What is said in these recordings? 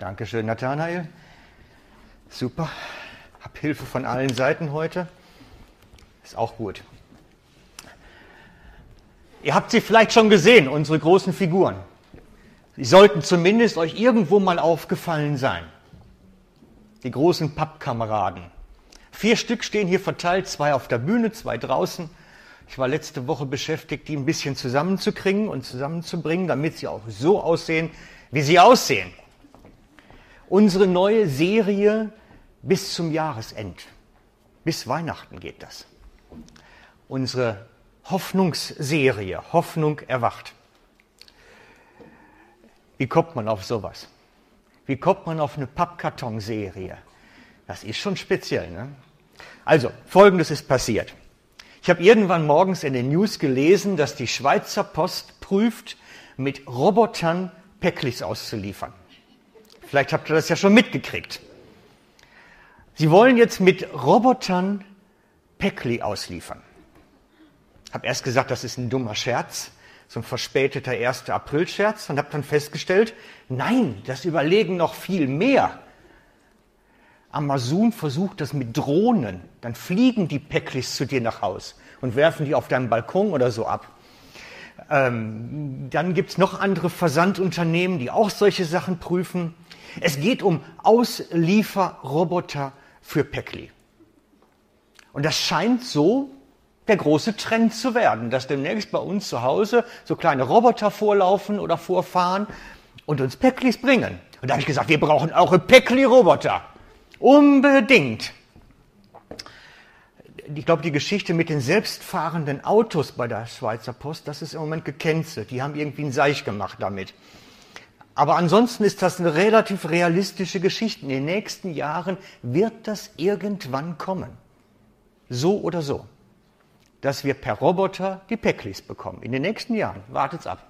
Dankeschön, Nathanael. Super. Hab Hilfe von allen Seiten heute. Ist auch gut. Ihr habt sie vielleicht schon gesehen, unsere großen Figuren. Sie sollten zumindest euch irgendwo mal aufgefallen sein. Die großen Pappkameraden. Vier Stück stehen hier verteilt, zwei auf der Bühne, zwei draußen. Ich war letzte Woche beschäftigt, die ein bisschen zusammenzukriegen und zusammenzubringen, damit sie auch so aussehen, wie sie aussehen. Unsere neue Serie bis zum Jahresend. Bis Weihnachten geht das. Unsere Hoffnungsserie, Hoffnung erwacht. Wie kommt man auf sowas? Wie kommt man auf eine Pappkartonserie? Das ist schon speziell. Ne? Also, Folgendes ist passiert. Ich habe irgendwann morgens in den News gelesen, dass die Schweizer Post prüft, mit Robotern Päcklis auszuliefern. Vielleicht habt ihr das ja schon mitgekriegt. Sie wollen jetzt mit Robotern Päckli ausliefern. Hab erst gesagt, das ist ein dummer Scherz, so ein verspäteter 1. April-Scherz und habe dann festgestellt, nein, das überlegen noch viel mehr. Amazon versucht das mit Drohnen. Dann fliegen die Päcklis zu dir nach Haus und werfen die auf deinem Balkon oder so ab. Ähm, dann gibt's noch andere Versandunternehmen, die auch solche Sachen prüfen. Es geht um Auslieferroboter für Päckli. Und das scheint so der große Trend zu werden, dass demnächst bei uns zu Hause so kleine Roboter vorlaufen oder vorfahren und uns Päcklis bringen. Und da habe ich gesagt, wir brauchen auch Päckli-Roboter. Unbedingt. Ich glaube, die Geschichte mit den selbstfahrenden Autos bei der Schweizer Post, das ist im Moment gecancelt. Die haben irgendwie einen Seich gemacht damit. Aber ansonsten ist das eine relativ realistische Geschichte. In den nächsten Jahren wird das irgendwann kommen. So oder so. Dass wir per Roboter die Päcklis bekommen. In den nächsten Jahren. Wartet's ab.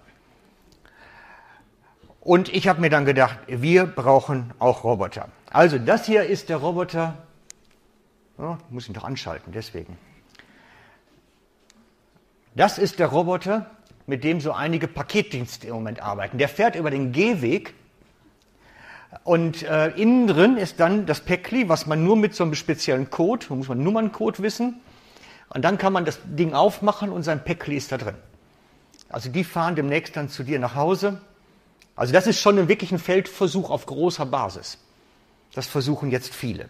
Und ich habe mir dann gedacht, wir brauchen auch Roboter. Also das hier ist der Roboter, oh, muss ich doch anschalten, deswegen. Das ist der Roboter, mit dem so einige Paketdienste im Moment arbeiten. Der fährt über den Gehweg und äh, innen drin ist dann das Päckli, was man nur mit so einem speziellen Code, muss man Nummerncode wissen, und dann kann man das Ding aufmachen und sein Päckli ist da drin. Also die fahren demnächst dann zu dir nach Hause. Also das ist schon wirklich ein Feldversuch auf großer Basis. Das versuchen jetzt viele.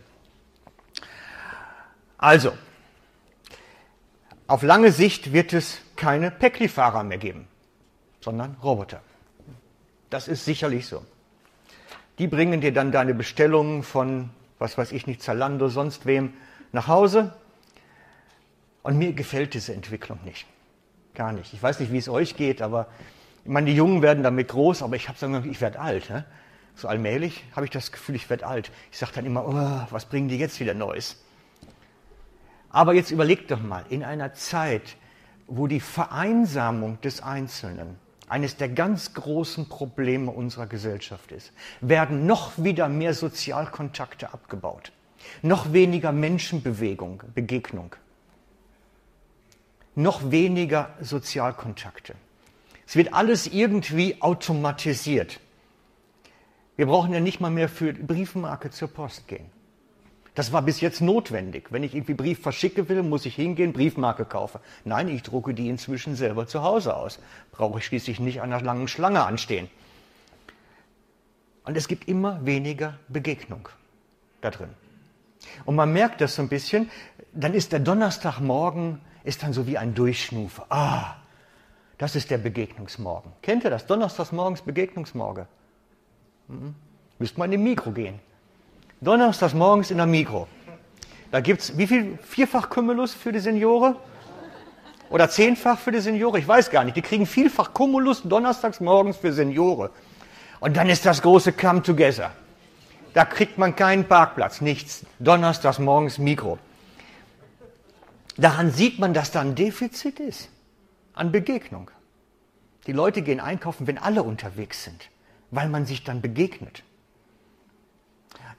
Also, auf lange Sicht wird es keine Päckli-Fahrer mehr geben, sondern Roboter. Das ist sicherlich so. Die bringen dir dann deine Bestellungen von, was weiß ich nicht, Zalando, sonst wem nach Hause. Und mir gefällt diese Entwicklung nicht. Gar nicht. Ich weiß nicht, wie es euch geht, aber ich meine, die Jungen werden damit groß, aber ich habe sagen, ich werde alt. Ne? So allmählich habe ich das Gefühl, ich werde alt. Ich sage dann immer, oh, was bringen die jetzt wieder Neues? Aber jetzt überlegt doch mal, in einer Zeit, wo die Vereinsamung des Einzelnen eines der ganz großen Probleme unserer Gesellschaft ist, werden noch wieder mehr Sozialkontakte abgebaut, noch weniger Menschenbewegung, Begegnung, noch weniger Sozialkontakte. Es wird alles irgendwie automatisiert. Wir brauchen ja nicht mal mehr für Briefmarke zur Post gehen. Das war bis jetzt notwendig. Wenn ich irgendwie Brief verschicke will, muss ich hingehen, Briefmarke kaufen. Nein, ich drucke die inzwischen selber zu Hause aus. Brauche ich schließlich nicht an einer langen Schlange anstehen. Und es gibt immer weniger Begegnung da drin. Und man merkt das so ein bisschen, dann ist der Donnerstagmorgen, ist dann so wie ein Durchschnufe. Ah, das ist der Begegnungsmorgen. Kennt ihr das? Donnerstagsmorgens Begegnungsmorgen. Mhm. Müsste man in Mikro gehen. Donnerstags morgens in der Mikro. Da gibt es wie viel? Vierfach Cumulus für die Seniore? Oder zehnfach für die Seniore? Ich weiß gar nicht. Die kriegen vielfach Cumulus donnerstags morgens für Seniore. Und dann ist das große Come Together. Da kriegt man keinen Parkplatz, nichts. Donnerstags morgens Mikro. Daran sieht man, dass da ein Defizit ist an Begegnung. Die Leute gehen einkaufen, wenn alle unterwegs sind weil man sich dann begegnet.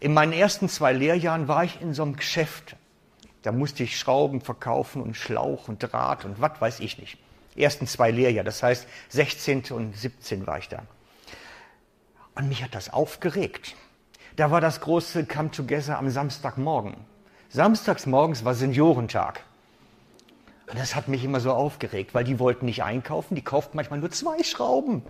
In meinen ersten zwei Lehrjahren war ich in so einem Geschäft. Da musste ich Schrauben verkaufen und Schlauch und Draht und was weiß ich nicht. Ersten zwei Lehrjahre, das heißt 16. und 17 war ich da. Und mich hat das aufgeregt. Da war das große Come Together am Samstagmorgen. Samstags morgens war Seniorentag. Und das hat mich immer so aufgeregt, weil die wollten nicht einkaufen, die kauften manchmal nur zwei Schrauben.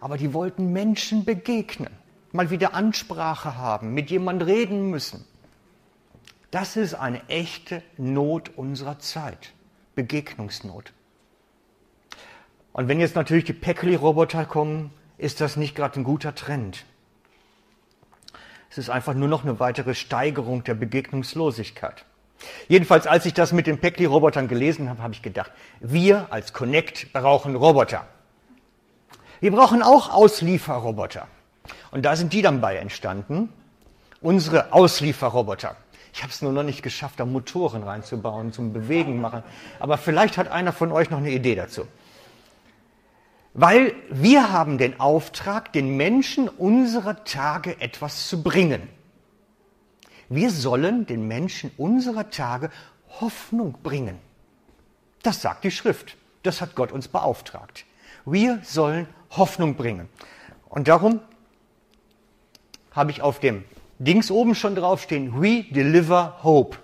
Aber die wollten Menschen begegnen, mal wieder Ansprache haben, mit jemand reden müssen. Das ist eine echte Not unserer Zeit, Begegnungsnot. Und wenn jetzt natürlich die Päckli-Roboter kommen, ist das nicht gerade ein guter Trend. Es ist einfach nur noch eine weitere Steigerung der Begegnungslosigkeit. Jedenfalls, als ich das mit den Päckli-Robotern gelesen habe, habe ich gedacht, wir als Connect brauchen Roboter. Wir brauchen auch Auslieferroboter. Und da sind die dann bei entstanden. Unsere Auslieferroboter. Ich habe es nur noch nicht geschafft, da Motoren reinzubauen, zum Bewegen machen. Aber vielleicht hat einer von euch noch eine Idee dazu. Weil wir haben den Auftrag, den Menschen unserer Tage etwas zu bringen. Wir sollen den Menschen unserer Tage Hoffnung bringen. Das sagt die Schrift. Das hat Gott uns beauftragt. Wir sollen Hoffnung bringen. Und darum habe ich auf dem Dings oben schon draufstehen, We deliver hope.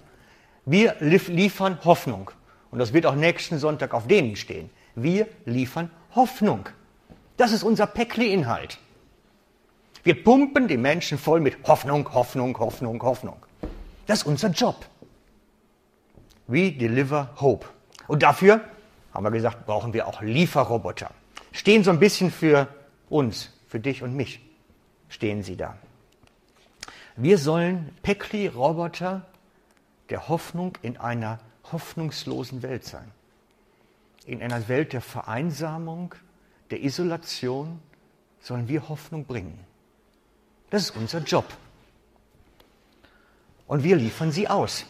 Wir liefern Hoffnung. Und das wird auch nächsten Sonntag auf denen stehen. Wir liefern Hoffnung. Das ist unser Päckli-Inhalt. Wir pumpen die Menschen voll mit Hoffnung, Hoffnung, Hoffnung, Hoffnung. Das ist unser Job. We deliver hope. Und dafür, haben wir gesagt, brauchen wir auch Lieferroboter. Stehen so ein bisschen für uns, für dich und mich, stehen sie da. Wir sollen Päckli-Roboter der Hoffnung in einer hoffnungslosen Welt sein in einer Welt der Vereinsamung, der Isolation, sollen wir Hoffnung bringen. Das ist unser Job. Und wir liefern sie aus.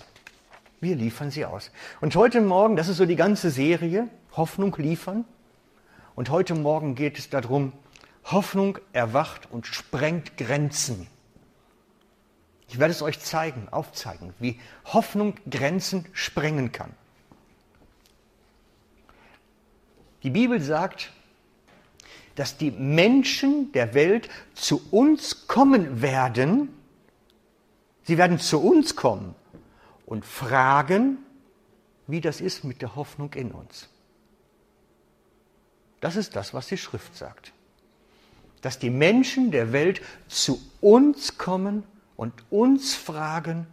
Wir liefern sie aus. Und heute Morgen, das ist so die ganze Serie, Hoffnung liefern. Und heute Morgen geht es darum, Hoffnung erwacht und sprengt Grenzen. Ich werde es euch zeigen, aufzeigen, wie Hoffnung Grenzen sprengen kann. Die Bibel sagt, dass die Menschen der Welt zu uns kommen werden. Sie werden zu uns kommen und fragen, wie das ist mit der Hoffnung in uns. Das ist das, was die Schrift sagt. Dass die Menschen der Welt zu uns kommen und uns fragen,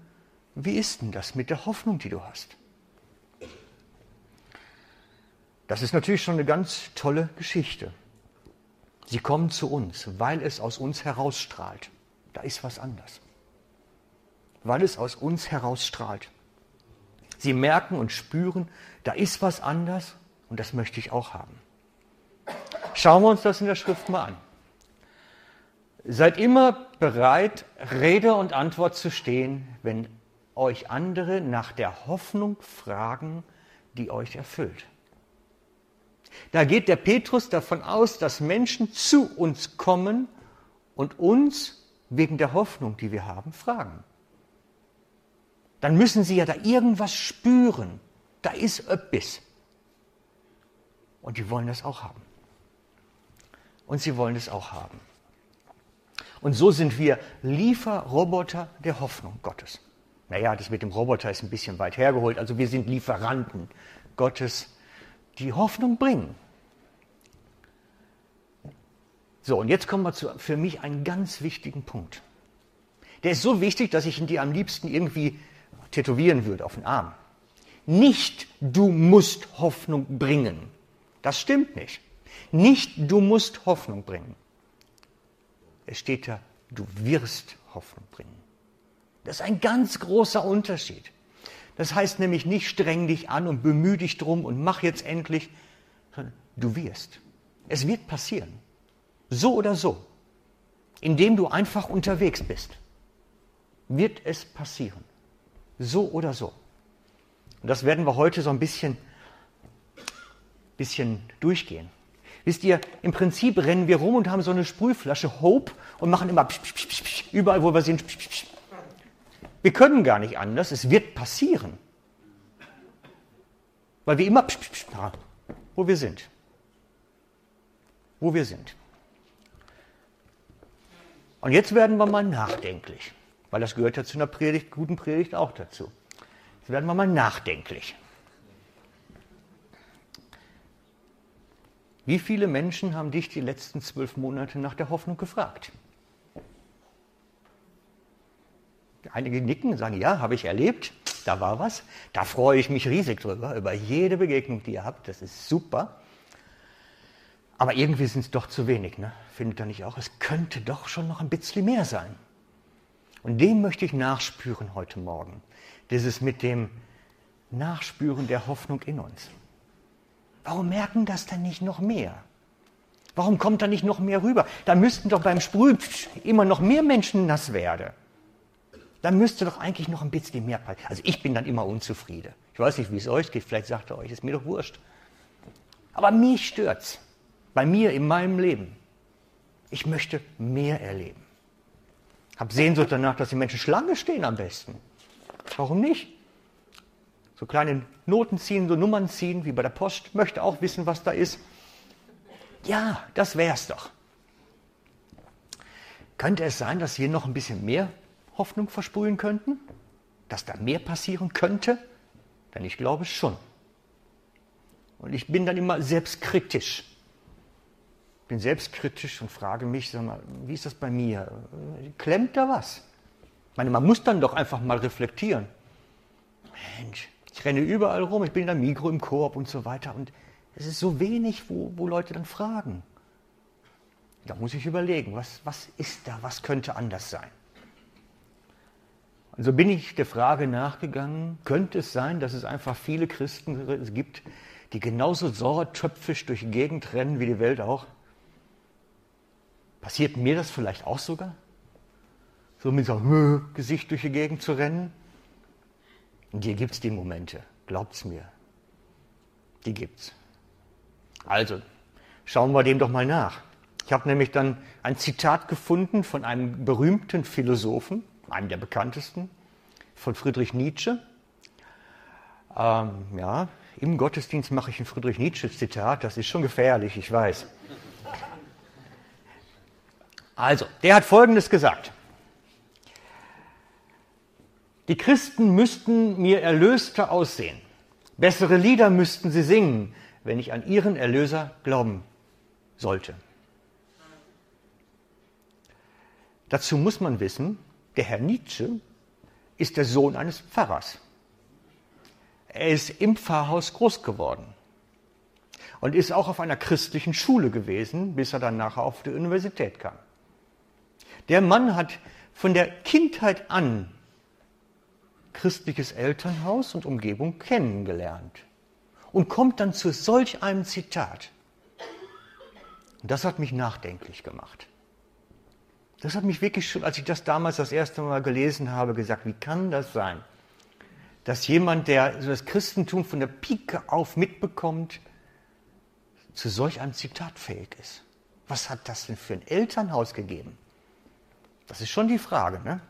wie ist denn das mit der Hoffnung, die du hast? Das ist natürlich schon eine ganz tolle Geschichte. Sie kommen zu uns, weil es aus uns herausstrahlt. Da ist was anders. Weil es aus uns herausstrahlt. Sie merken und spüren, da ist was anders und das möchte ich auch haben. Schauen wir uns das in der Schrift mal an. Seid immer bereit, Rede und Antwort zu stehen, wenn euch andere nach der Hoffnung fragen, die euch erfüllt. Da geht der Petrus davon aus, dass Menschen zu uns kommen und uns wegen der Hoffnung, die wir haben, fragen. Dann müssen sie ja da irgendwas spüren. Da ist öppis. Und die wollen das auch haben. Und sie wollen es auch haben. Und so sind wir Lieferroboter der Hoffnung Gottes. Naja, das mit dem Roboter ist ein bisschen weit hergeholt. Also wir sind Lieferanten Gottes die Hoffnung bringen. So, und jetzt kommen wir zu für mich einen ganz wichtigen Punkt. Der ist so wichtig, dass ich ihn dir am liebsten irgendwie tätowieren würde auf den Arm. Nicht du musst Hoffnung bringen. Das stimmt nicht. Nicht du musst Hoffnung bringen. Es steht da, du wirst Hoffnung bringen. Das ist ein ganz großer Unterschied. Das heißt nämlich nicht streng dich an und bemühe dich drum und mach jetzt endlich, sondern du wirst. Es wird passieren. So oder so. Indem du einfach unterwegs bist, wird es passieren. So oder so. Und das werden wir heute so ein bisschen, bisschen durchgehen. Wisst ihr, im Prinzip rennen wir rum und haben so eine Sprühflasche Hope und machen immer psch, psch, psch, überall, wo wir sind. Wir können gar nicht anders, es wird passieren. Weil wir immer, wo wir sind. Wo wir sind. Und jetzt werden wir mal nachdenklich, weil das gehört ja zu einer Predigt, guten Predigt auch dazu. Jetzt werden wir mal nachdenklich. Wie viele Menschen haben dich die letzten zwölf Monate nach der Hoffnung gefragt? Einige nicken und sagen, ja, habe ich erlebt, da war was. Da freue ich mich riesig drüber, über jede Begegnung, die ihr habt. Das ist super. Aber irgendwie sind es doch zu wenig, ne? findet ihr nicht auch? Es könnte doch schon noch ein bisschen mehr sein. Und dem möchte ich nachspüren heute Morgen. Dieses mit dem Nachspüren der Hoffnung in uns. Warum merken das denn nicht noch mehr? Warum kommt da nicht noch mehr rüber? Da müssten doch beim Sprühen immer noch mehr Menschen nass werden. Da müsste doch eigentlich noch ein bisschen mehr passieren. Also ich bin dann immer unzufrieden. Ich weiß nicht, wie es euch geht. Vielleicht sagt ihr euch, ist mir doch wurscht. Aber mich stört's. Bei mir in meinem Leben. Ich möchte mehr erleben. Hab Sehnsucht danach, dass die Menschen Schlange stehen am besten. Warum nicht? So kleine Noten ziehen, so Nummern ziehen, wie bei der Post. Möchte auch wissen, was da ist. Ja, das wär's doch. Könnte es sein, dass wir noch ein bisschen mehr Hoffnung versprühen könnten? Dass da mehr passieren könnte? Denn ich glaube schon. Und ich bin dann immer selbstkritisch. Bin selbstkritisch und frage mich, sag mal, wie ist das bei mir? Klemmt da was? Ich meine, man muss dann doch einfach mal reflektieren. Mensch, ich renne überall rum, ich bin in der Mikro, im Koop und so weiter. Und es ist so wenig, wo, wo Leute dann fragen. Da muss ich überlegen, was, was ist da, was könnte anders sein. Und so bin ich der Frage nachgegangen, könnte es sein, dass es einfach viele Christen gibt, die genauso sauertöpfisch durch die Gegend rennen wie die Welt auch? Passiert mir das vielleicht auch sogar? So mit so einem Gesicht durch die Gegend zu rennen? Und hier gibt es die Momente, glaubt's mir. Die gibt's. Also, schauen wir dem doch mal nach. Ich habe nämlich dann ein Zitat gefunden von einem berühmten Philosophen, einem der bekanntesten, von Friedrich Nietzsche. Ähm, ja, im Gottesdienst mache ich ein Friedrich Nietzsche-Zitat, das ist schon gefährlich, ich weiß. Also, der hat Folgendes gesagt. Die Christen müssten mir erlöster aussehen. Bessere Lieder müssten sie singen, wenn ich an ihren Erlöser glauben sollte. Dazu muss man wissen, der Herr Nietzsche ist der Sohn eines Pfarrers. Er ist im Pfarrhaus groß geworden und ist auch auf einer christlichen Schule gewesen, bis er dann nachher auf die Universität kam. Der Mann hat von der Kindheit an christliches Elternhaus und Umgebung kennengelernt und kommt dann zu solch einem Zitat. Und das hat mich nachdenklich gemacht. Das hat mich wirklich schon, als ich das damals das erste Mal gelesen habe, gesagt, wie kann das sein, dass jemand, der das Christentum von der Pike auf mitbekommt, zu solch einem Zitat fähig ist? Was hat das denn für ein Elternhaus gegeben? Das ist schon die Frage. Ne?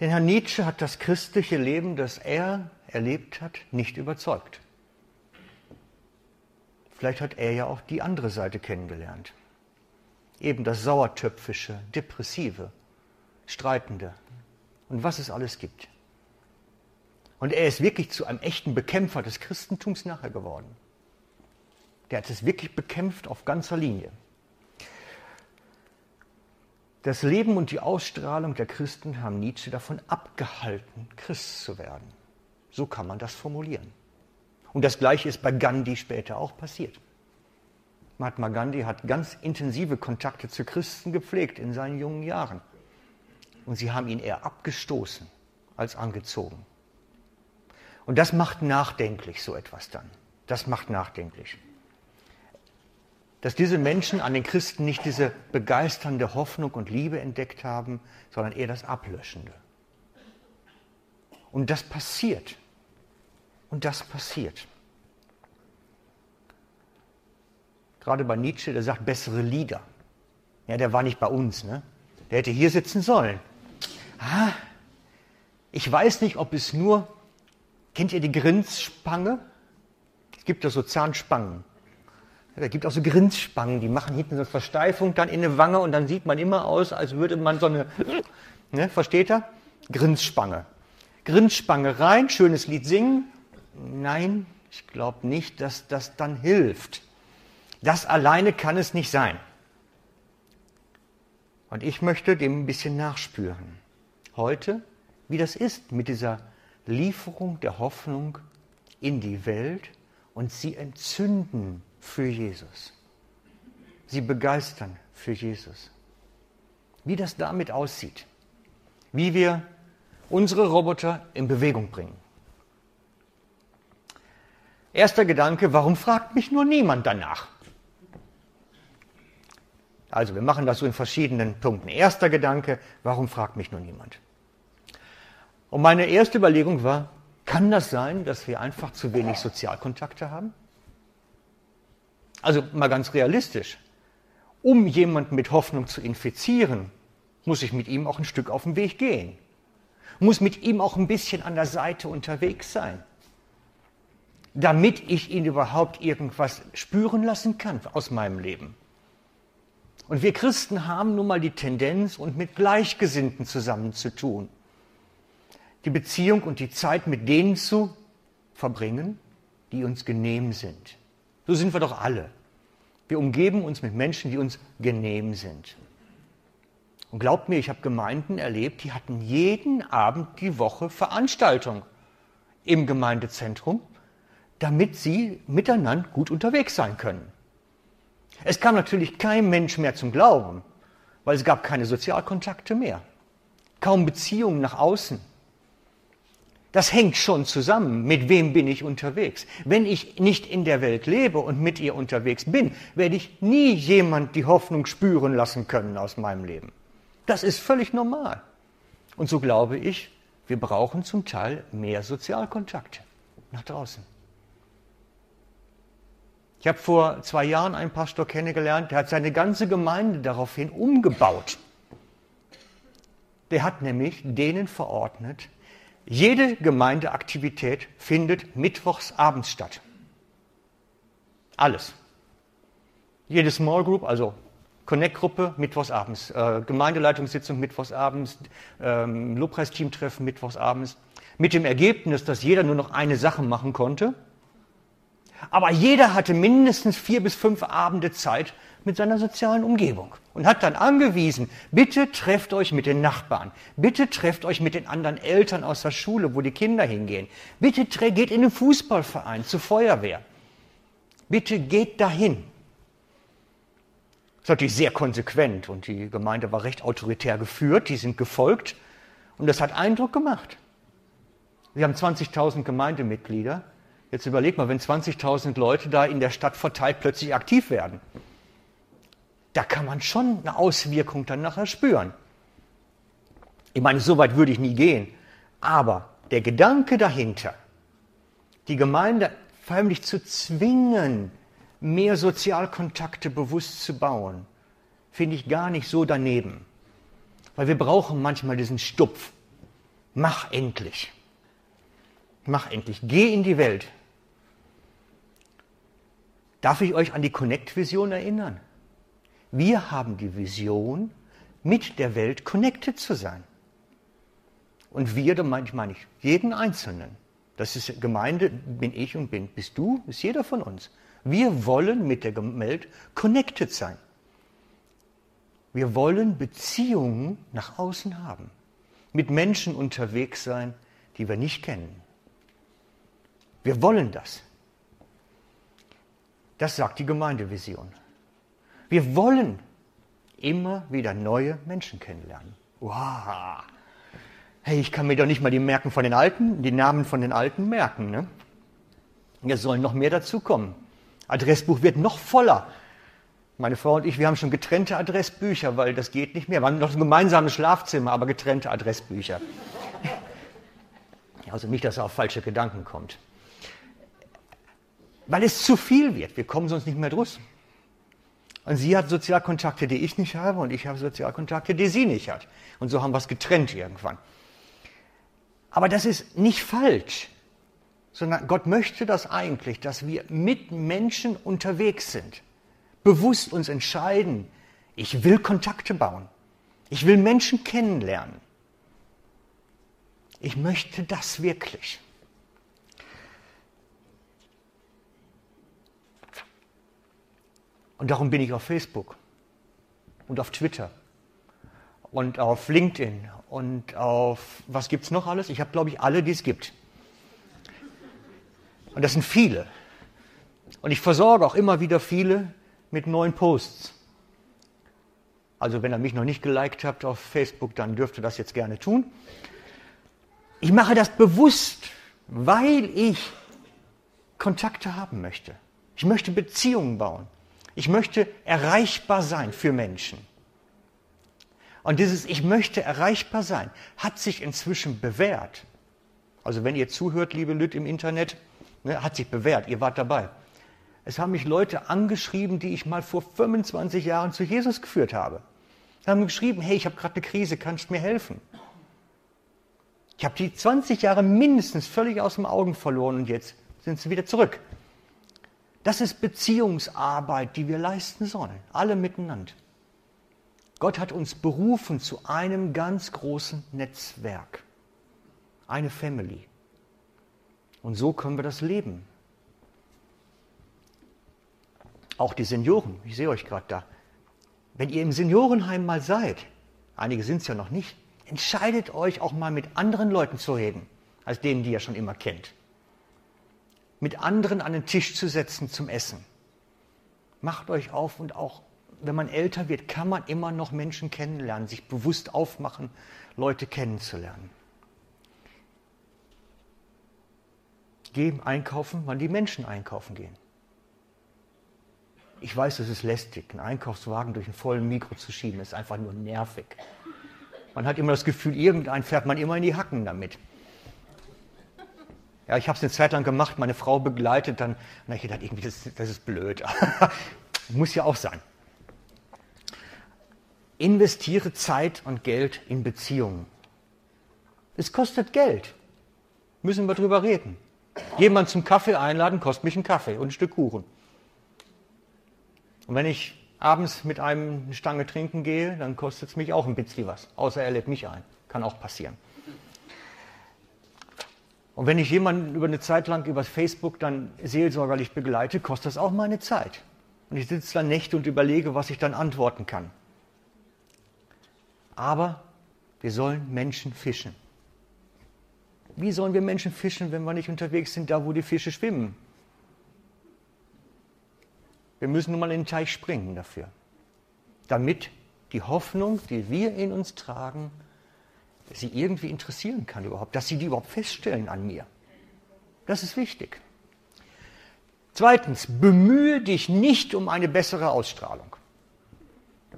Denn Herr Nietzsche hat das christliche Leben, das er erlebt hat, nicht überzeugt. Vielleicht hat er ja auch die andere Seite kennengelernt. Eben das Sauertöpfische, Depressive, Streitende und was es alles gibt. Und er ist wirklich zu einem echten Bekämpfer des Christentums nachher geworden. Der hat es wirklich bekämpft auf ganzer Linie. Das Leben und die Ausstrahlung der Christen haben Nietzsche davon abgehalten, Christ zu werden. So kann man das formulieren. Und das Gleiche ist bei Gandhi später auch passiert. Mahatma Gandhi hat ganz intensive Kontakte zu Christen gepflegt in seinen jungen Jahren. Und sie haben ihn eher abgestoßen als angezogen. Und das macht nachdenklich, so etwas dann. Das macht nachdenklich. Dass diese Menschen an den Christen nicht diese begeisternde Hoffnung und Liebe entdeckt haben, sondern eher das Ablöschende. Und das passiert. Und das passiert. Gerade bei Nietzsche, der sagt bessere Lieder. Ja, der war nicht bei uns, ne? Der hätte hier sitzen sollen. Ah, ich weiß nicht, ob es nur, kennt ihr die Grinsspange? Es gibt ja so Zahnspangen. Da gibt auch so Grinsspangen, die machen hinten so eine Versteifung dann in eine Wange und dann sieht man immer aus, als würde man so eine, ne, versteht er? Grinsspange. Grinsspange rein, schönes Lied singen. Nein, ich glaube nicht, dass das dann hilft. Das alleine kann es nicht sein. Und ich möchte dem ein bisschen nachspüren. Heute, wie das ist mit dieser Lieferung der Hoffnung in die Welt und sie entzünden für Jesus. Sie begeistern für Jesus. Wie das damit aussieht. Wie wir unsere Roboter in Bewegung bringen. Erster Gedanke, warum fragt mich nur niemand danach? Also wir machen das so in verschiedenen Punkten. Erster Gedanke, warum fragt mich nur niemand? Und meine erste Überlegung war, kann das sein, dass wir einfach zu wenig Sozialkontakte haben? Also mal ganz realistisch. Um jemanden mit Hoffnung zu infizieren, muss ich mit ihm auch ein Stück auf den Weg gehen. Muss mit ihm auch ein bisschen an der Seite unterwegs sein. Damit ich ihn überhaupt irgendwas spüren lassen kann aus meinem Leben. Und wir Christen haben nun mal die Tendenz, uns mit Gleichgesinnten zusammenzutun. Die Beziehung und die Zeit mit denen zu verbringen, die uns genehm sind. So sind wir doch alle. Wir umgeben uns mit Menschen, die uns genehm sind. Und glaubt mir, ich habe Gemeinden erlebt, die hatten jeden Abend die Woche Veranstaltung im Gemeindezentrum, damit sie miteinander gut unterwegs sein können. Es kam natürlich kein Mensch mehr zum Glauben, weil es gab keine Sozialkontakte mehr, kaum Beziehungen nach außen. Das hängt schon zusammen, mit wem bin ich unterwegs. Wenn ich nicht in der Welt lebe und mit ihr unterwegs bin, werde ich nie jemand die Hoffnung spüren lassen können aus meinem Leben. Das ist völlig normal. Und so glaube ich, wir brauchen zum Teil mehr Sozialkontakte nach draußen. Ich habe vor zwei Jahren einen Pastor kennengelernt, der hat seine ganze Gemeinde daraufhin umgebaut. Der hat nämlich denen verordnet, jede Gemeindeaktivität findet mittwochs abends statt. Alles. Jede Small Group, also Connect-Gruppe, mittwochs abends. Äh, Gemeindeleitungssitzung, mittwochs abends. Ähm, Lobpreisteam-Treffen, mittwochs abends. Mit dem Ergebnis, dass jeder nur noch eine Sache machen konnte, aber jeder hatte mindestens vier bis fünf Abende Zeit mit seiner sozialen Umgebung und hat dann angewiesen, bitte trefft euch mit den Nachbarn, bitte trefft euch mit den anderen Eltern aus der Schule, wo die Kinder hingehen, bitte geht in den Fußballverein, zur Feuerwehr, bitte geht dahin. Das ist natürlich sehr konsequent und die Gemeinde war recht autoritär geführt, die sind gefolgt und das hat Eindruck gemacht. Wir haben 20.000 Gemeindemitglieder Jetzt überleg mal, wenn 20.000 Leute da in der Stadt verteilt plötzlich aktiv werden. Da kann man schon eine Auswirkung dann nachher spüren. Ich meine, so weit würde ich nie gehen. Aber der Gedanke dahinter, die Gemeinde förmlich zu zwingen, mehr Sozialkontakte bewusst zu bauen, finde ich gar nicht so daneben. Weil wir brauchen manchmal diesen Stupf. Mach endlich. Mach endlich. Geh in die Welt. Darf ich euch an die Connect-Vision erinnern? Wir haben die Vision, mit der Welt connected zu sein. Und wir, da meine ich, meine ich jeden Einzelnen. Das ist Gemeinde, bin ich und bin, bist du, ist jeder von uns. Wir wollen mit der Welt connected sein. Wir wollen Beziehungen nach außen haben. Mit Menschen unterwegs sein, die wir nicht kennen. Wir wollen das. Das sagt die Gemeindevision. Wir wollen immer wieder neue Menschen kennenlernen. Wow. Hey, ich kann mir doch nicht mal die Merken von den Alten, die Namen von den Alten merken. Ne? Jetzt sollen noch mehr dazukommen. Adressbuch wird noch voller. Meine Frau und ich, wir haben schon getrennte Adressbücher, weil das geht nicht mehr. Wir haben noch ein gemeinsames Schlafzimmer, aber getrennte Adressbücher. Also nicht, dass er auf falsche Gedanken kommt weil es zu viel wird. Wir kommen sonst nicht mehr draus. Und sie hat Sozialkontakte, die ich nicht habe, und ich habe Sozialkontakte, die sie nicht hat. Und so haben wir es getrennt irgendwann. Aber das ist nicht falsch, sondern Gott möchte das eigentlich, dass wir mit Menschen unterwegs sind. bewusst uns entscheiden, ich will Kontakte bauen. Ich will Menschen kennenlernen. Ich möchte das wirklich. Und darum bin ich auf Facebook und auf Twitter und auf LinkedIn und auf, was gibt es noch alles? Ich habe, glaube ich, alle, die es gibt. Und das sind viele. Und ich versorge auch immer wieder viele mit neuen Posts. Also wenn ihr mich noch nicht geliked habt auf Facebook, dann dürft ihr das jetzt gerne tun. Ich mache das bewusst, weil ich Kontakte haben möchte. Ich möchte Beziehungen bauen. Ich möchte erreichbar sein für Menschen. Und dieses Ich möchte erreichbar sein hat sich inzwischen bewährt. Also wenn ihr zuhört, liebe Lüt im Internet, ne, hat sich bewährt, ihr wart dabei. Es haben mich Leute angeschrieben, die ich mal vor 25 Jahren zu Jesus geführt habe. Sie haben geschrieben, hey, ich habe gerade eine Krise, kannst du mir helfen? Ich habe die 20 Jahre mindestens völlig aus dem Augen verloren und jetzt sind sie wieder zurück. Das ist Beziehungsarbeit, die wir leisten sollen, alle miteinander. Gott hat uns berufen zu einem ganz großen Netzwerk, eine Family. Und so können wir das leben. Auch die Senioren, ich sehe euch gerade da. Wenn ihr im Seniorenheim mal seid, einige sind es ja noch nicht, entscheidet euch auch mal mit anderen Leuten zu reden, als denen, die ihr schon immer kennt. Mit anderen an den Tisch zu setzen zum Essen. Macht euch auf und auch, wenn man älter wird, kann man immer noch Menschen kennenlernen, sich bewusst aufmachen, Leute kennenzulernen. Geh einkaufen, wann die Menschen einkaufen gehen. Ich weiß, es ist lästig, einen Einkaufswagen durch einen vollen Mikro zu schieben, ist einfach nur nervig. Man hat immer das Gefühl, irgendein fährt man immer in die Hacken damit. Ja, ich habe es eine Zeit lang gemacht, meine Frau begleitet, dann habe ich gedacht, irgendwie, das, das ist blöd. Muss ja auch sein. Investiere Zeit und Geld in Beziehungen. Es kostet Geld. Müssen wir drüber reden. Jemand zum Kaffee einladen, kostet mich einen Kaffee und ein Stück Kuchen. Und wenn ich abends mit einem eine Stange trinken gehe, dann kostet es mich auch ein bisschen was. Außer er lädt mich ein. Kann auch passieren. Und wenn ich jemanden über eine Zeit lang über Facebook dann seelsorgerlich begleite, kostet das auch meine Zeit. Und ich sitze dann Nächte und überlege, was ich dann antworten kann. Aber wir sollen Menschen fischen. Wie sollen wir Menschen fischen, wenn wir nicht unterwegs sind, da wo die Fische schwimmen? Wir müssen nun mal in den Teich springen dafür, damit die Hoffnung, die wir in uns tragen, sie irgendwie interessieren kann überhaupt, dass sie die überhaupt feststellen an mir. Das ist wichtig. Zweitens, bemühe dich nicht um eine bessere Ausstrahlung.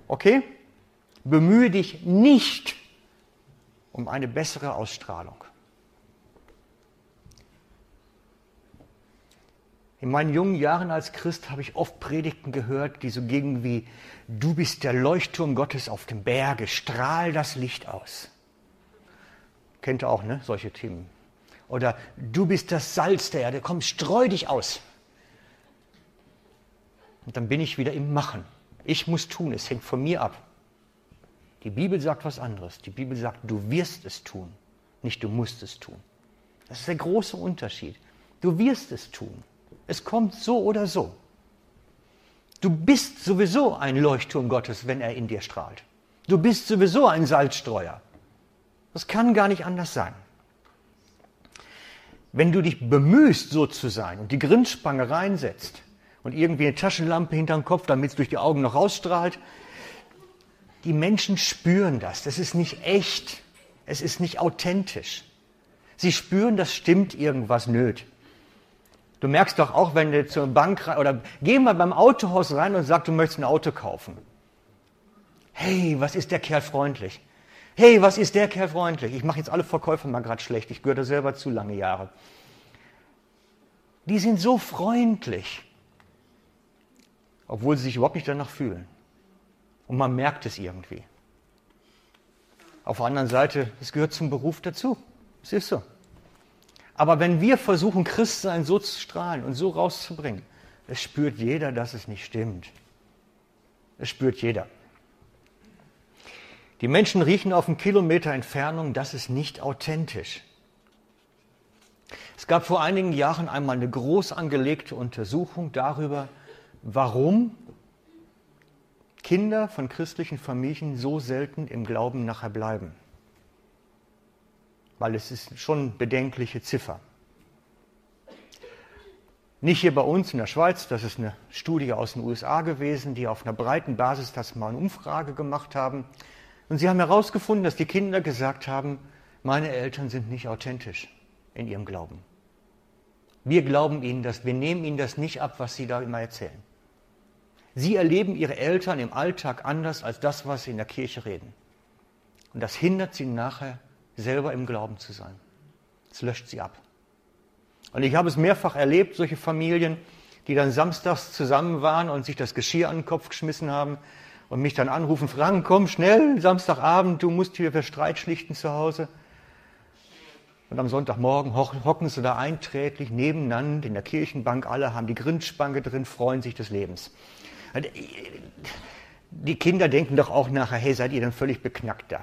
Okay? Bemühe dich nicht um eine bessere Ausstrahlung. In meinen jungen Jahren als Christ habe ich oft Predigten gehört, die so gingen wie, du bist der Leuchtturm Gottes auf dem Berge, strahl das Licht aus. Kennt ihr auch, ne? Solche Themen. Oder du bist das Salz der Erde, komm, streu dich aus. Und dann bin ich wieder im Machen. Ich muss tun, es hängt von mir ab. Die Bibel sagt was anderes. Die Bibel sagt, du wirst es tun, nicht du musst es tun. Das ist der große Unterschied. Du wirst es tun. Es kommt so oder so. Du bist sowieso ein Leuchtturm Gottes, wenn er in dir strahlt. Du bist sowieso ein Salzstreuer. Das kann gar nicht anders sein. Wenn du dich bemühst, so zu sein und die Grindspange reinsetzt und irgendwie eine Taschenlampe hinterm Kopf, damit es durch die Augen noch rausstrahlt, die Menschen spüren das. Das ist nicht echt. Es ist nicht authentisch. Sie spüren, das stimmt irgendwas nöt. Du merkst doch auch, wenn du zur Bank rein, oder geh mal beim Autohaus rein und sag, du möchtest ein Auto kaufen. Hey, was ist der Kerl freundlich? Hey, was ist der Kerl freundlich? Ich mache jetzt alle Verkäufer mal gerade schlecht. Ich gehöre selber zu lange Jahre. Die sind so freundlich, obwohl sie sich überhaupt nicht danach fühlen. Und man merkt es irgendwie. Auf der anderen Seite, es gehört zum Beruf dazu. Es ist so. Aber wenn wir versuchen, Christsein so zu strahlen und so rauszubringen, es spürt jeder, dass es nicht stimmt. Es spürt jeder. Die Menschen riechen auf einen Kilometer Entfernung, das ist nicht authentisch. Es gab vor einigen Jahren einmal eine groß angelegte Untersuchung darüber, warum Kinder von christlichen Familien so selten im Glauben nachher bleiben. Weil es ist schon bedenkliche Ziffer. Nicht hier bei uns in der Schweiz, das ist eine Studie aus den USA gewesen, die auf einer breiten Basis das mal eine Umfrage gemacht haben. Und sie haben herausgefunden, dass die Kinder gesagt haben, meine Eltern sind nicht authentisch in ihrem Glauben. Wir glauben ihnen das, wir nehmen ihnen das nicht ab, was sie da immer erzählen. Sie erleben ihre Eltern im Alltag anders als das, was sie in der Kirche reden. Und das hindert sie nachher, selber im Glauben zu sein. Es löscht sie ab. Und ich habe es mehrfach erlebt, solche Familien, die dann samstags zusammen waren und sich das Geschirr an den Kopf geschmissen haben und mich dann anrufen, Frank, komm schnell, Samstagabend, du musst hier für Streit schlichten zu Hause. Und am Sonntagmorgen hocken sie da einträglich nebeneinander in der Kirchenbank, alle haben die Grindspange drin, freuen sich des Lebens. Die Kinder denken doch auch nachher, hey, seid ihr dann völlig beknackt da?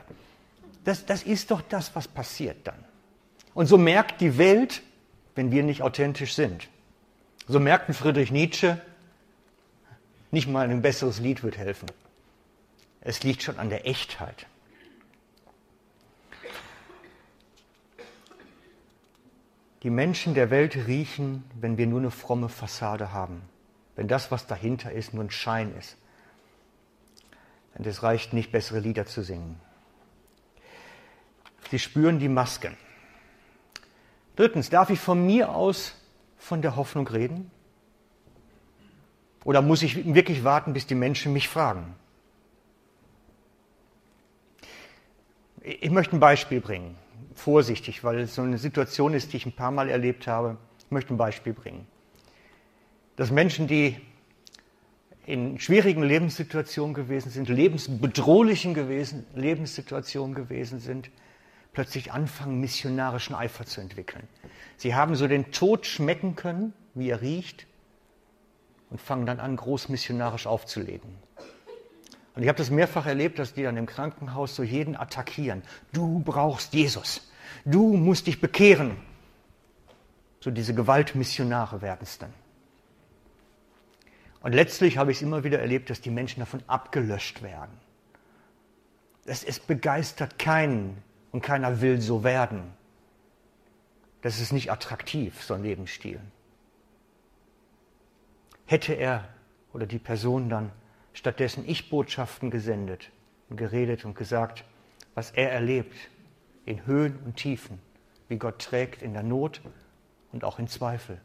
Das, das ist doch das, was passiert dann. Und so merkt die Welt, wenn wir nicht authentisch sind. So merkten Friedrich Nietzsche, nicht mal ein besseres Lied wird helfen. Es liegt schon an der Echtheit. Die Menschen der Welt riechen, wenn wir nur eine fromme Fassade haben, wenn das, was dahinter ist, nur ein Schein ist. Und es reicht nicht, bessere Lieder zu singen. Sie spüren die Masken. Drittens, darf ich von mir aus von der Hoffnung reden? Oder muss ich wirklich warten, bis die Menschen mich fragen? Ich möchte ein Beispiel bringen, vorsichtig, weil es so eine Situation ist, die ich ein paar Mal erlebt habe. Ich möchte ein Beispiel bringen. Dass Menschen, die in schwierigen Lebenssituationen gewesen sind, lebensbedrohlichen gewesen, Lebenssituationen gewesen sind, plötzlich anfangen, missionarischen Eifer zu entwickeln. Sie haben so den Tod schmecken können, wie er riecht, und fangen dann an, groß missionarisch aufzulegen. Und ich habe das mehrfach erlebt, dass die dann im Krankenhaus so jeden attackieren. Du brauchst Jesus. Du musst dich bekehren. So diese Gewaltmissionare werden es dann. Und letztlich habe ich es immer wieder erlebt, dass die Menschen davon abgelöscht werden. Es, es begeistert keinen, und keiner will so werden. Das ist nicht attraktiv, so ein Lebensstil. Hätte er oder die Person dann stattdessen Ich-Botschaften gesendet und geredet und gesagt, was er erlebt in Höhen und Tiefen, wie Gott trägt in der Not und auch in Zweifel,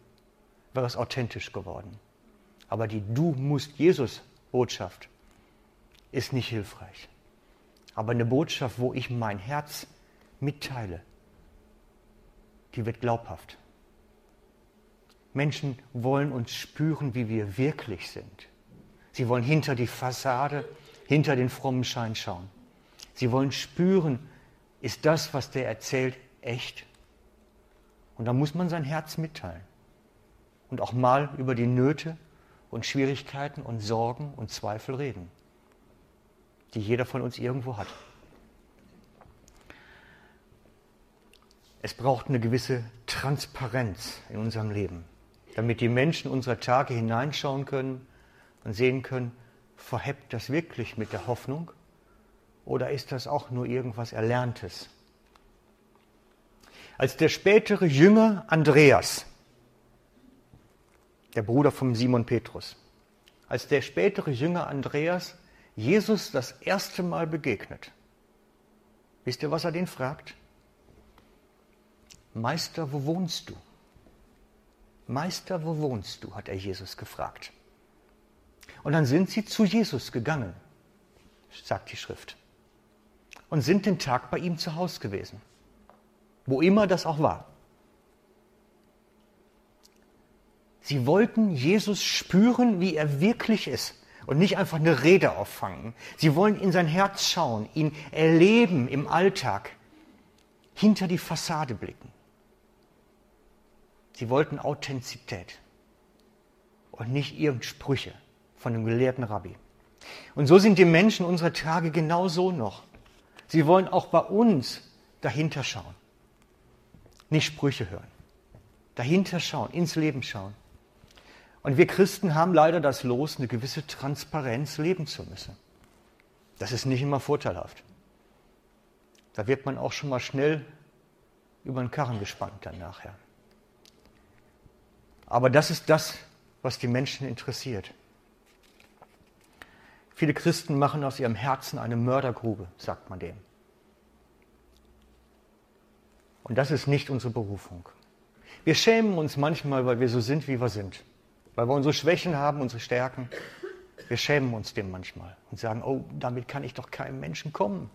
wäre es authentisch geworden. Aber die Du musst Jesus Botschaft ist nicht hilfreich. Aber eine Botschaft, wo ich mein Herz mitteile, die wird glaubhaft. Menschen wollen uns spüren, wie wir wirklich sind. Sie wollen hinter die Fassade, hinter den frommen Schein schauen. Sie wollen spüren, ist das, was der erzählt, echt? Und da muss man sein Herz mitteilen. Und auch mal über die Nöte und Schwierigkeiten und Sorgen und Zweifel reden, die jeder von uns irgendwo hat. Es braucht eine gewisse Transparenz in unserem Leben, damit die Menschen unserer Tage hineinschauen können und sehen können, verhebt das wirklich mit der Hoffnung oder ist das auch nur irgendwas Erlerntes? Als der spätere Jünger Andreas, der Bruder von Simon Petrus, als der spätere Jünger Andreas Jesus das erste Mal begegnet, wisst ihr, was er den fragt? Meister, wo wohnst du? Meister, wo wohnst du? hat er Jesus gefragt. Und dann sind sie zu Jesus gegangen, sagt die Schrift, und sind den Tag bei ihm zu Hause gewesen, wo immer das auch war. Sie wollten Jesus spüren, wie er wirklich ist und nicht einfach eine Rede auffangen. Sie wollen in sein Herz schauen, ihn erleben im Alltag, hinter die Fassade blicken. Sie wollten Authentizität und nicht irgendeine Sprüche von einem gelehrten Rabbi. Und so sind die Menschen unserer Tage genauso noch. Sie wollen auch bei uns dahinter schauen. Nicht Sprüche hören. Dahinter schauen, ins Leben schauen. Und wir Christen haben leider das Los, eine gewisse Transparenz leben zu müssen. Das ist nicht immer vorteilhaft. Da wird man auch schon mal schnell über den Karren gespannt dann nachher. Aber das ist das, was die Menschen interessiert. Viele Christen machen aus ihrem Herzen eine Mördergrube, sagt man dem. Und das ist nicht unsere Berufung. Wir schämen uns manchmal, weil wir so sind, wie wir sind. Weil wir unsere Schwächen haben, unsere Stärken. Wir schämen uns dem manchmal und sagen, oh, damit kann ich doch keinem Menschen kommen.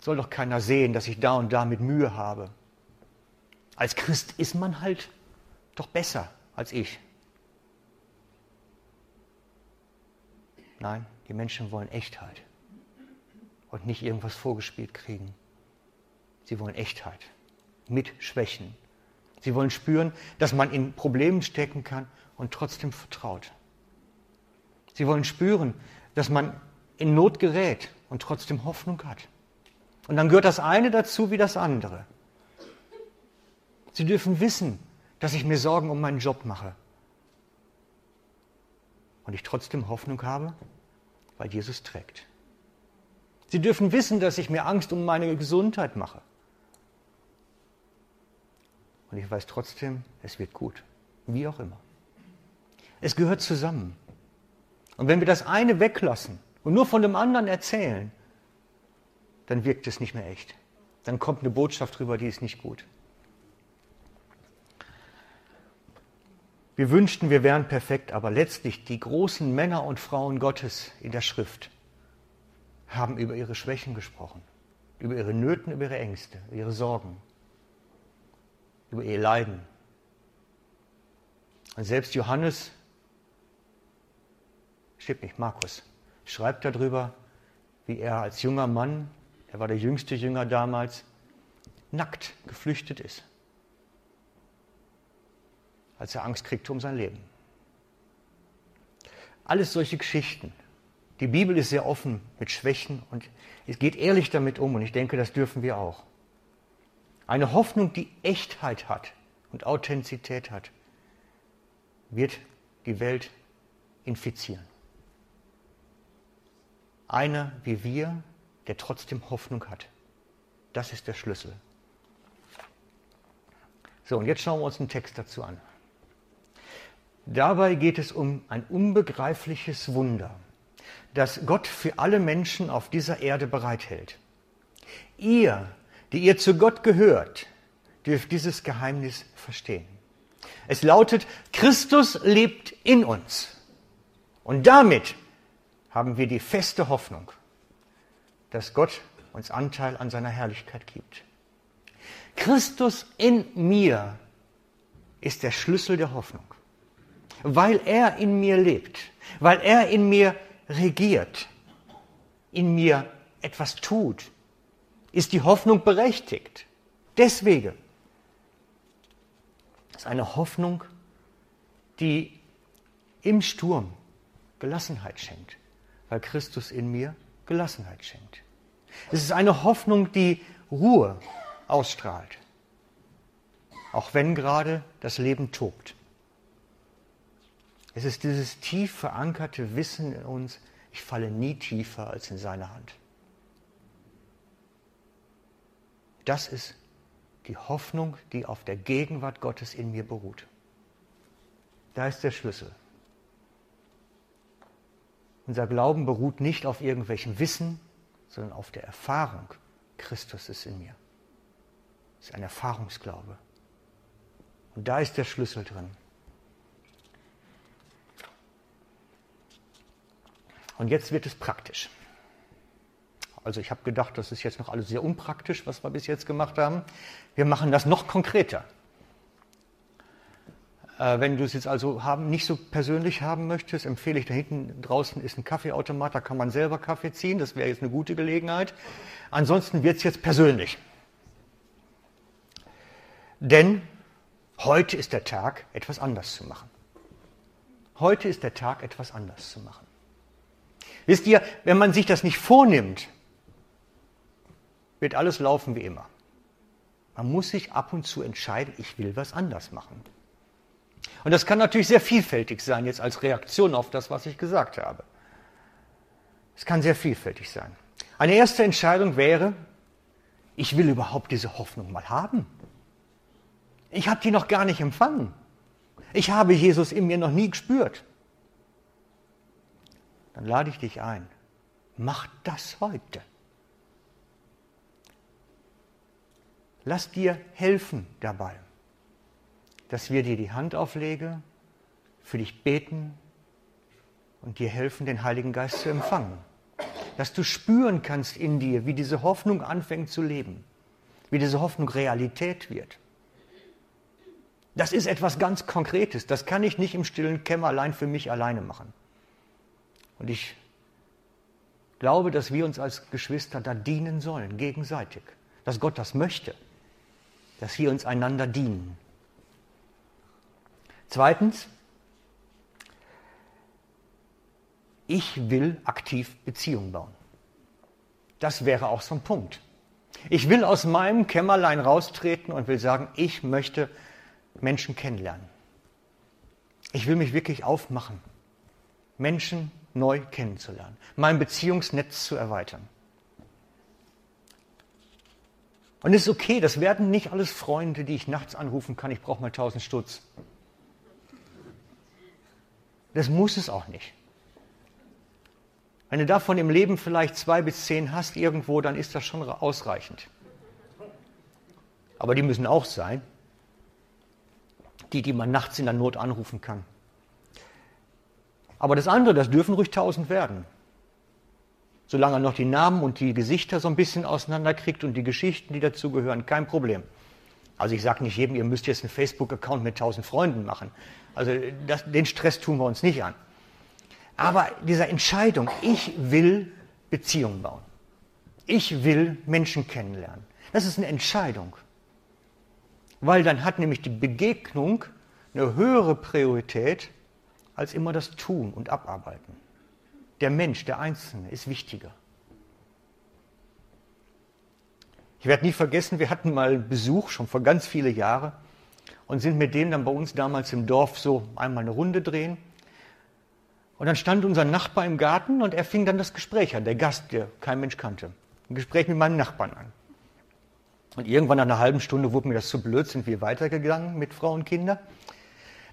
Soll doch keiner sehen, dass ich da und da mit Mühe habe. Als Christ ist man halt doch besser als ich. Nein, die Menschen wollen Echtheit und nicht irgendwas vorgespielt kriegen. Sie wollen Echtheit mit Schwächen. Sie wollen spüren, dass man in Problemen stecken kann und trotzdem vertraut. Sie wollen spüren, dass man in Not gerät und trotzdem Hoffnung hat. Und dann gehört das eine dazu wie das andere. Sie dürfen wissen, dass ich mir Sorgen um meinen Job mache. Und ich trotzdem Hoffnung habe, weil Jesus trägt. Sie dürfen wissen, dass ich mir Angst um meine Gesundheit mache. Und ich weiß trotzdem, es wird gut. Wie auch immer. Es gehört zusammen. Und wenn wir das eine weglassen und nur von dem anderen erzählen, dann wirkt es nicht mehr echt. Dann kommt eine Botschaft drüber, die ist nicht gut. Wir wünschten, wir wären perfekt, aber letztlich die großen Männer und Frauen Gottes in der Schrift haben über ihre Schwächen gesprochen, über ihre Nöten, über ihre Ängste, ihre Sorgen, über ihr Leiden. Und selbst Johannes, stimmt nicht, Markus, schreibt darüber, wie er als junger Mann, er war der jüngste Jünger damals, nackt geflüchtet ist als er Angst kriegte um sein Leben. Alles solche Geschichten. Die Bibel ist sehr offen mit Schwächen und es geht ehrlich damit um und ich denke, das dürfen wir auch. Eine Hoffnung, die Echtheit hat und Authentizität hat, wird die Welt infizieren. Einer wie wir, der trotzdem Hoffnung hat. Das ist der Schlüssel. So, und jetzt schauen wir uns einen Text dazu an. Dabei geht es um ein unbegreifliches Wunder, das Gott für alle Menschen auf dieser Erde bereithält. Ihr, die ihr zu Gott gehört, dürft dieses Geheimnis verstehen. Es lautet, Christus lebt in uns. Und damit haben wir die feste Hoffnung, dass Gott uns Anteil an seiner Herrlichkeit gibt. Christus in mir ist der Schlüssel der Hoffnung weil er in mir lebt, weil er in mir regiert, in mir etwas tut, ist die Hoffnung berechtigt. Deswegen ist eine Hoffnung, die im Sturm Gelassenheit schenkt, weil Christus in mir Gelassenheit schenkt. Es ist eine Hoffnung, die Ruhe ausstrahlt, auch wenn gerade das Leben tobt. Es ist dieses tief verankerte Wissen in uns, ich falle nie tiefer als in seine Hand. Das ist die Hoffnung, die auf der Gegenwart Gottes in mir beruht. Da ist der Schlüssel. Unser Glauben beruht nicht auf irgendwelchem Wissen, sondern auf der Erfahrung, Christus ist in mir. Es ist ein Erfahrungsglaube. Und da ist der Schlüssel drin. Und jetzt wird es praktisch. Also ich habe gedacht, das ist jetzt noch alles sehr unpraktisch, was wir bis jetzt gemacht haben. Wir machen das noch konkreter. Äh, wenn du es jetzt also haben, nicht so persönlich haben möchtest, empfehle ich, da hinten draußen ist ein Kaffeeautomat, da kann man selber Kaffee ziehen, das wäre jetzt eine gute Gelegenheit. Ansonsten wird es jetzt persönlich. Denn heute ist der Tag, etwas anders zu machen. Heute ist der Tag, etwas anders zu machen. Wisst ihr, wenn man sich das nicht vornimmt, wird alles laufen wie immer. Man muss sich ab und zu entscheiden, ich will was anders machen. Und das kann natürlich sehr vielfältig sein, jetzt als Reaktion auf das, was ich gesagt habe. Es kann sehr vielfältig sein. Eine erste Entscheidung wäre, ich will überhaupt diese Hoffnung mal haben. Ich habe die noch gar nicht empfangen. Ich habe Jesus in mir noch nie gespürt. Dann lade ich dich ein. Mach das heute. Lass dir helfen dabei, dass wir dir die Hand auflegen, für dich beten und dir helfen, den Heiligen Geist zu empfangen. Dass du spüren kannst in dir, wie diese Hoffnung anfängt zu leben, wie diese Hoffnung Realität wird. Das ist etwas ganz Konkretes. Das kann ich nicht im stillen Kämmerlein für mich alleine machen. Und ich glaube, dass wir uns als Geschwister da dienen sollen, gegenseitig. Dass Gott das möchte, dass wir uns einander dienen. Zweitens, ich will aktiv Beziehungen bauen. Das wäre auch so ein Punkt. Ich will aus meinem Kämmerlein raustreten und will sagen, ich möchte Menschen kennenlernen. Ich will mich wirklich aufmachen, Menschen neu kennenzulernen, mein Beziehungsnetz zu erweitern. Und es ist okay, das werden nicht alles Freunde, die ich nachts anrufen kann, ich brauche mal tausend Stutz. Das muss es auch nicht. Wenn du davon im Leben vielleicht zwei bis zehn hast irgendwo, dann ist das schon ausreichend. Aber die müssen auch sein die, die man nachts in der Not anrufen kann. Aber das andere, das dürfen ruhig tausend werden. Solange er noch die Namen und die Gesichter so ein bisschen auseinanderkriegt und die Geschichten, die dazugehören, kein Problem. Also ich sage nicht jedem, ihr müsst jetzt einen Facebook-Account mit tausend Freunden machen. Also das, den Stress tun wir uns nicht an. Aber diese Entscheidung, ich will Beziehungen bauen. Ich will Menschen kennenlernen. Das ist eine Entscheidung weil dann hat nämlich die Begegnung eine höhere Priorität als immer das Tun und Abarbeiten. Der Mensch, der Einzelne ist wichtiger. Ich werde nie vergessen, wir hatten mal Besuch, schon vor ganz vielen Jahren, und sind mit denen dann bei uns damals im Dorf so einmal eine Runde drehen. Und dann stand unser Nachbar im Garten und er fing dann das Gespräch an, der Gast, der kein Mensch kannte. Ein Gespräch mit meinem Nachbarn an. Und irgendwann nach einer halben Stunde wurde mir das zu blöd, sind wir weitergegangen mit Frau und Kinder.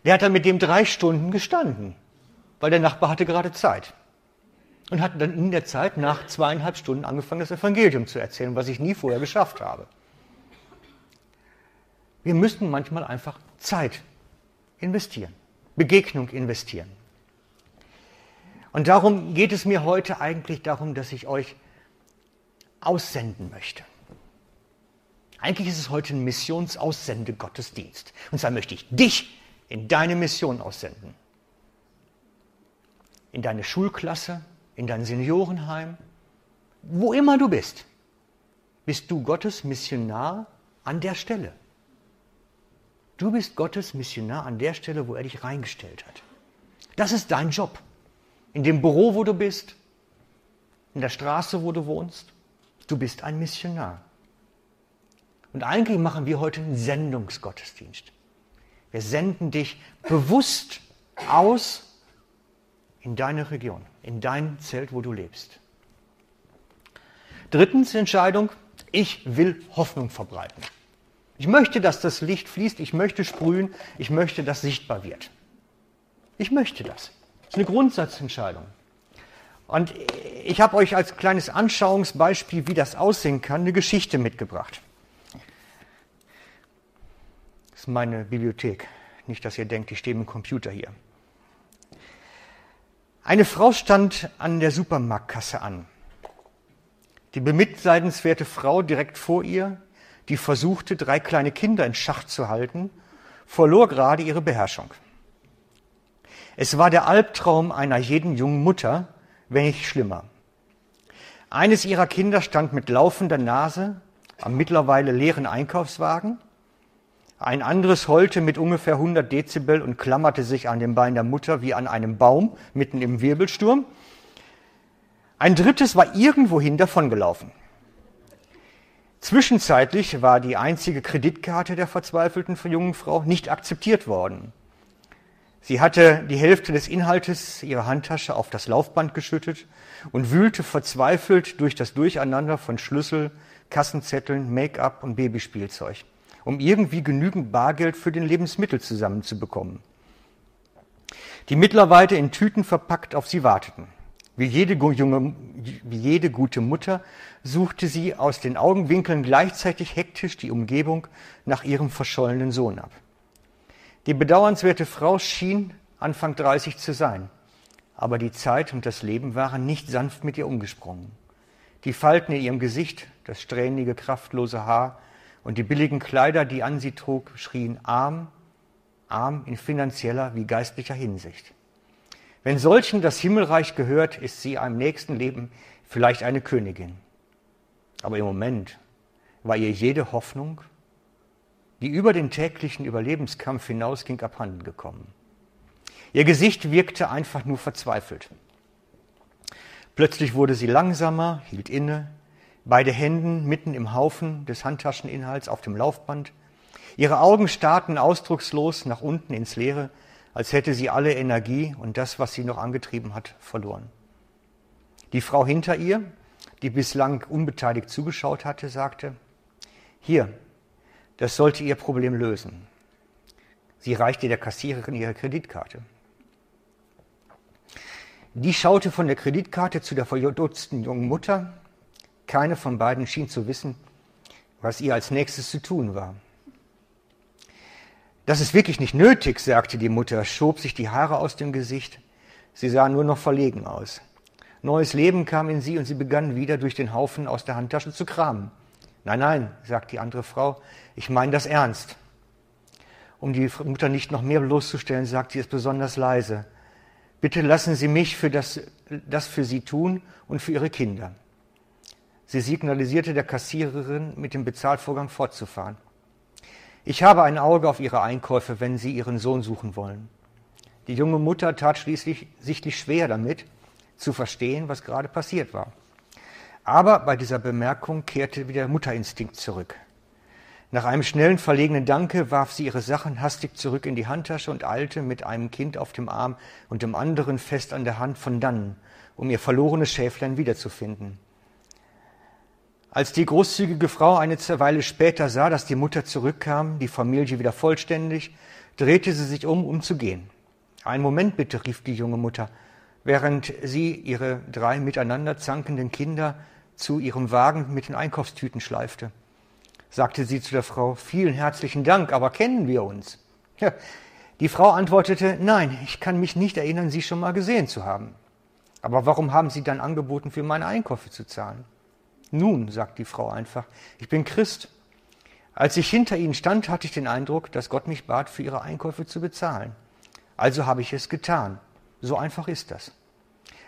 Der hat dann mit dem drei Stunden gestanden, weil der Nachbar hatte gerade Zeit. Und hat dann in der Zeit nach zweieinhalb Stunden angefangen, das Evangelium zu erzählen, was ich nie vorher geschafft habe. Wir müssen manchmal einfach Zeit investieren, Begegnung investieren. Und darum geht es mir heute eigentlich darum, dass ich euch aussenden möchte. Eigentlich ist es heute ein Missionsaussende-Gottesdienst. Und zwar möchte ich dich in deine Mission aussenden. In deine Schulklasse, in dein Seniorenheim, wo immer du bist, bist du Gottes Missionar an der Stelle. Du bist Gottes Missionar an der Stelle, wo er dich reingestellt hat. Das ist dein Job. In dem Büro, wo du bist, in der Straße, wo du wohnst. Du bist ein Missionar. Und eigentlich machen wir heute einen Sendungsgottesdienst. Wir senden dich bewusst aus in deine Region, in dein Zelt, wo du lebst. Drittens Entscheidung, ich will Hoffnung verbreiten. Ich möchte, dass das Licht fließt, ich möchte sprühen, ich möchte, dass sichtbar wird. Ich möchte das. Das ist eine Grundsatzentscheidung. Und ich habe euch als kleines Anschauungsbeispiel, wie das aussehen kann, eine Geschichte mitgebracht meine Bibliothek. Nicht, dass ihr denkt, ich stehe mit dem Computer hier. Eine Frau stand an der Supermarktkasse an. Die bemitleidenswerte Frau direkt vor ihr, die versuchte, drei kleine Kinder in Schach zu halten, verlor gerade ihre Beherrschung. Es war der Albtraum einer jeden jungen Mutter, wenn nicht schlimmer. Eines ihrer Kinder stand mit laufender Nase am mittlerweile leeren Einkaufswagen ein anderes heulte mit ungefähr 100 Dezibel und klammerte sich an dem Bein der Mutter wie an einem Baum mitten im Wirbelsturm. Ein drittes war irgendwohin davongelaufen. Zwischenzeitlich war die einzige Kreditkarte der verzweifelten jungen Frau nicht akzeptiert worden. Sie hatte die Hälfte des Inhaltes ihrer Handtasche auf das Laufband geschüttet und wühlte verzweifelt durch das Durcheinander von Schlüssel, Kassenzetteln, Make-up und Babyspielzeug, um irgendwie genügend Bargeld für den Lebensmittel zusammenzubekommen, die mittlerweile in Tüten verpackt auf sie warteten. Wie jede, junge, wie jede gute Mutter suchte sie aus den Augenwinkeln gleichzeitig hektisch die Umgebung nach ihrem verschollenen Sohn ab. Die bedauernswerte Frau schien Anfang 30 zu sein, aber die Zeit und das Leben waren nicht sanft mit ihr umgesprungen. Die Falten in ihrem Gesicht, das strähnige, kraftlose Haar und die billigen Kleider, die an sie trug, schrien arm, arm in finanzieller wie geistlicher Hinsicht. Wenn solchen das Himmelreich gehört, ist sie im nächsten Leben vielleicht eine Königin. Aber im Moment war ihr jede Hoffnung die über den täglichen Überlebenskampf hinausging, abhanden gekommen. Ihr Gesicht wirkte einfach nur verzweifelt. Plötzlich wurde sie langsamer, hielt inne, beide Händen mitten im Haufen des Handtascheninhalts auf dem Laufband. Ihre Augen starrten ausdruckslos nach unten ins Leere, als hätte sie alle Energie und das, was sie noch angetrieben hat, verloren. Die Frau hinter ihr, die bislang unbeteiligt zugeschaut hatte, sagte, hier, das sollte ihr Problem lösen. Sie reichte der Kassiererin ihre Kreditkarte. Die schaute von der Kreditkarte zu der verdutzten jungen Mutter. Keine von beiden schien zu wissen, was ihr als nächstes zu tun war. Das ist wirklich nicht nötig, sagte die Mutter, schob sich die Haare aus dem Gesicht. Sie sah nur noch verlegen aus. Neues Leben kam in sie und sie begann wieder durch den Haufen aus der Handtasche zu kramen. Nein, nein, sagt die andere Frau, ich meine das ernst. Um die Mutter nicht noch mehr bloßzustellen, sagt sie es besonders leise. Bitte lassen Sie mich für das, das für Sie tun und für Ihre Kinder. Sie signalisierte der Kassiererin, mit dem Bezahlvorgang fortzufahren. Ich habe ein Auge auf Ihre Einkäufe, wenn Sie Ihren Sohn suchen wollen. Die junge Mutter tat schließlich sichtlich schwer damit, zu verstehen, was gerade passiert war. Aber bei dieser Bemerkung kehrte wieder der Mutterinstinkt zurück. Nach einem schnellen, verlegenen Danke warf sie ihre Sachen hastig zurück in die Handtasche und eilte mit einem Kind auf dem Arm und dem anderen fest an der Hand von dannen, um ihr verlorenes Schäflein wiederzufinden. Als die großzügige Frau eine Weile später sah, dass die Mutter zurückkam, die Familie wieder vollständig, drehte sie sich um, um zu gehen. Einen Moment bitte, rief die junge Mutter, während sie ihre drei miteinander zankenden Kinder zu ihrem Wagen mit den Einkaufstüten schleifte. Sagte sie zu der Frau, vielen herzlichen Dank, aber kennen wir uns? Ja, die Frau antwortete, nein, ich kann mich nicht erinnern, Sie schon mal gesehen zu haben. Aber warum haben Sie dann angeboten, für meine Einkäufe zu zahlen? Nun, sagt die Frau einfach, ich bin Christ. Als ich hinter Ihnen stand, hatte ich den Eindruck, dass Gott mich bat, für Ihre Einkäufe zu bezahlen. Also habe ich es getan. So einfach ist das.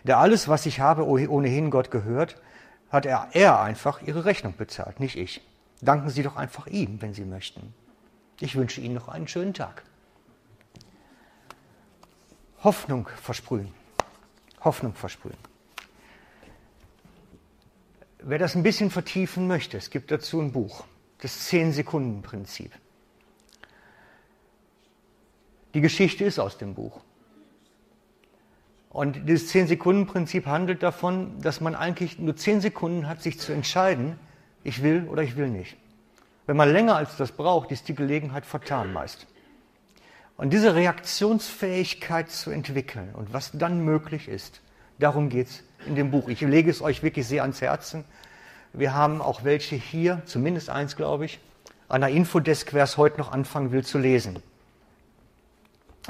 Da alles, was ich habe, ohnehin Gott gehört, hat er, er einfach ihre Rechnung bezahlt, nicht ich. Danken Sie doch einfach ihm, wenn Sie möchten. Ich wünsche Ihnen noch einen schönen Tag. Hoffnung versprühen. Hoffnung versprühen. Wer das ein bisschen vertiefen möchte, es gibt dazu ein Buch, das Zehn-Sekunden-Prinzip. Die Geschichte ist aus dem Buch. Und dieses 10-Sekunden-Prinzip handelt davon, dass man eigentlich nur 10 Sekunden hat, sich zu entscheiden, ich will oder ich will nicht. Wenn man länger als das braucht, ist die Gelegenheit vertan meist. Und diese Reaktionsfähigkeit zu entwickeln und was dann möglich ist, darum geht es in dem Buch. Ich lege es euch wirklich sehr ans Herzen. Wir haben auch welche hier, zumindest eins, glaube ich, an der Infodesk, wer es heute noch anfangen will zu lesen.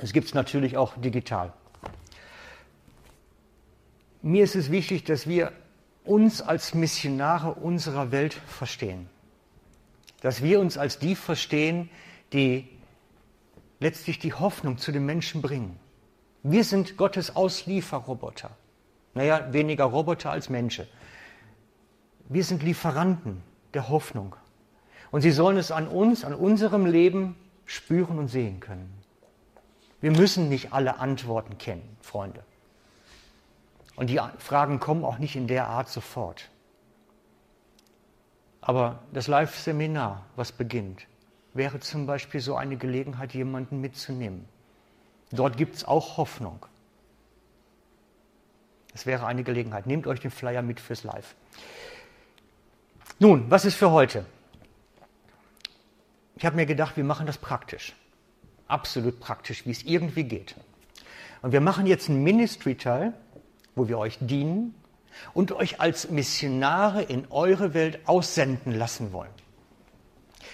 Es gibt es natürlich auch digital mir ist es wichtig, dass wir uns als Missionare unserer Welt verstehen. Dass wir uns als die verstehen, die letztlich die Hoffnung zu den Menschen bringen. Wir sind Gottes Auslieferroboter. Naja, weniger Roboter als Menschen. Wir sind Lieferanten der Hoffnung. Und sie sollen es an uns, an unserem Leben spüren und sehen können. Wir müssen nicht alle Antworten kennen, Freunde. Und die Fragen kommen auch nicht in der Art sofort. Aber das Live-Seminar, was beginnt, wäre zum Beispiel so eine Gelegenheit, jemanden mitzunehmen. Dort gibt es auch Hoffnung. Es wäre eine Gelegenheit. Nehmt euch den Flyer mit fürs Live. Nun, was ist für heute? Ich habe mir gedacht, wir machen das praktisch. Absolut praktisch, wie es irgendwie geht. Und wir machen jetzt einen Ministry-Teil, wo wir euch dienen und euch als Missionare in eure Welt aussenden lassen wollen.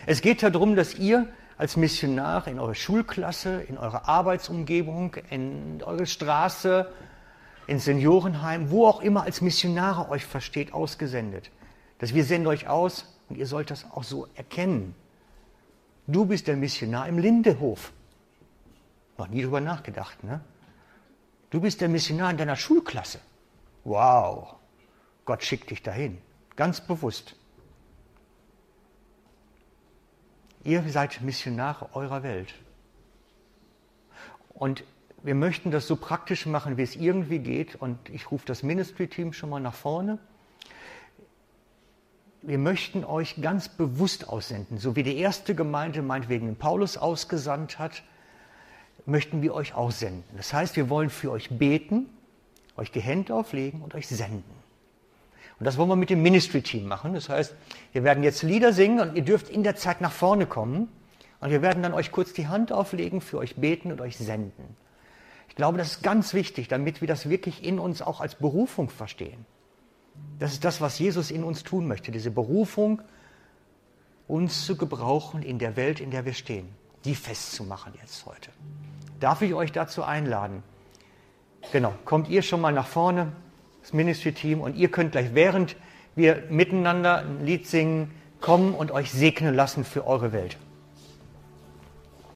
Es geht darum, dass ihr als Missionar in eure Schulklasse, in eure Arbeitsumgebung, in eure Straße, ins Seniorenheim, wo auch immer als Missionare euch versteht, ausgesendet. Dass wir senden euch aus und ihr sollt das auch so erkennen. Du bist der Missionar im Lindehof. Noch nie drüber nachgedacht, ne? Du bist der Missionar in deiner Schulklasse. Wow, Gott schickt dich dahin, ganz bewusst. Ihr seid Missionare eurer Welt. Und wir möchten das so praktisch machen, wie es irgendwie geht. Und ich rufe das Ministry-Team schon mal nach vorne. Wir möchten euch ganz bewusst aussenden, so wie die erste Gemeinde meinetwegen den Paulus ausgesandt hat, möchten wir euch auch senden. Das heißt, wir wollen für euch beten, euch die Hände auflegen und euch senden. Und das wollen wir mit dem Ministry-Team machen. Das heißt, wir werden jetzt Lieder singen und ihr dürft in der Zeit nach vorne kommen. Und wir werden dann euch kurz die Hand auflegen, für euch beten und euch senden. Ich glaube, das ist ganz wichtig, damit wir das wirklich in uns auch als Berufung verstehen. Das ist das, was Jesus in uns tun möchte, diese Berufung, uns zu gebrauchen in der Welt, in der wir stehen, die festzumachen jetzt heute. Darf ich euch dazu einladen? Genau, kommt ihr schon mal nach vorne das Ministry-Team, und ihr könnt gleich, während wir miteinander ein Lied singen, kommen und euch segnen lassen für eure Welt.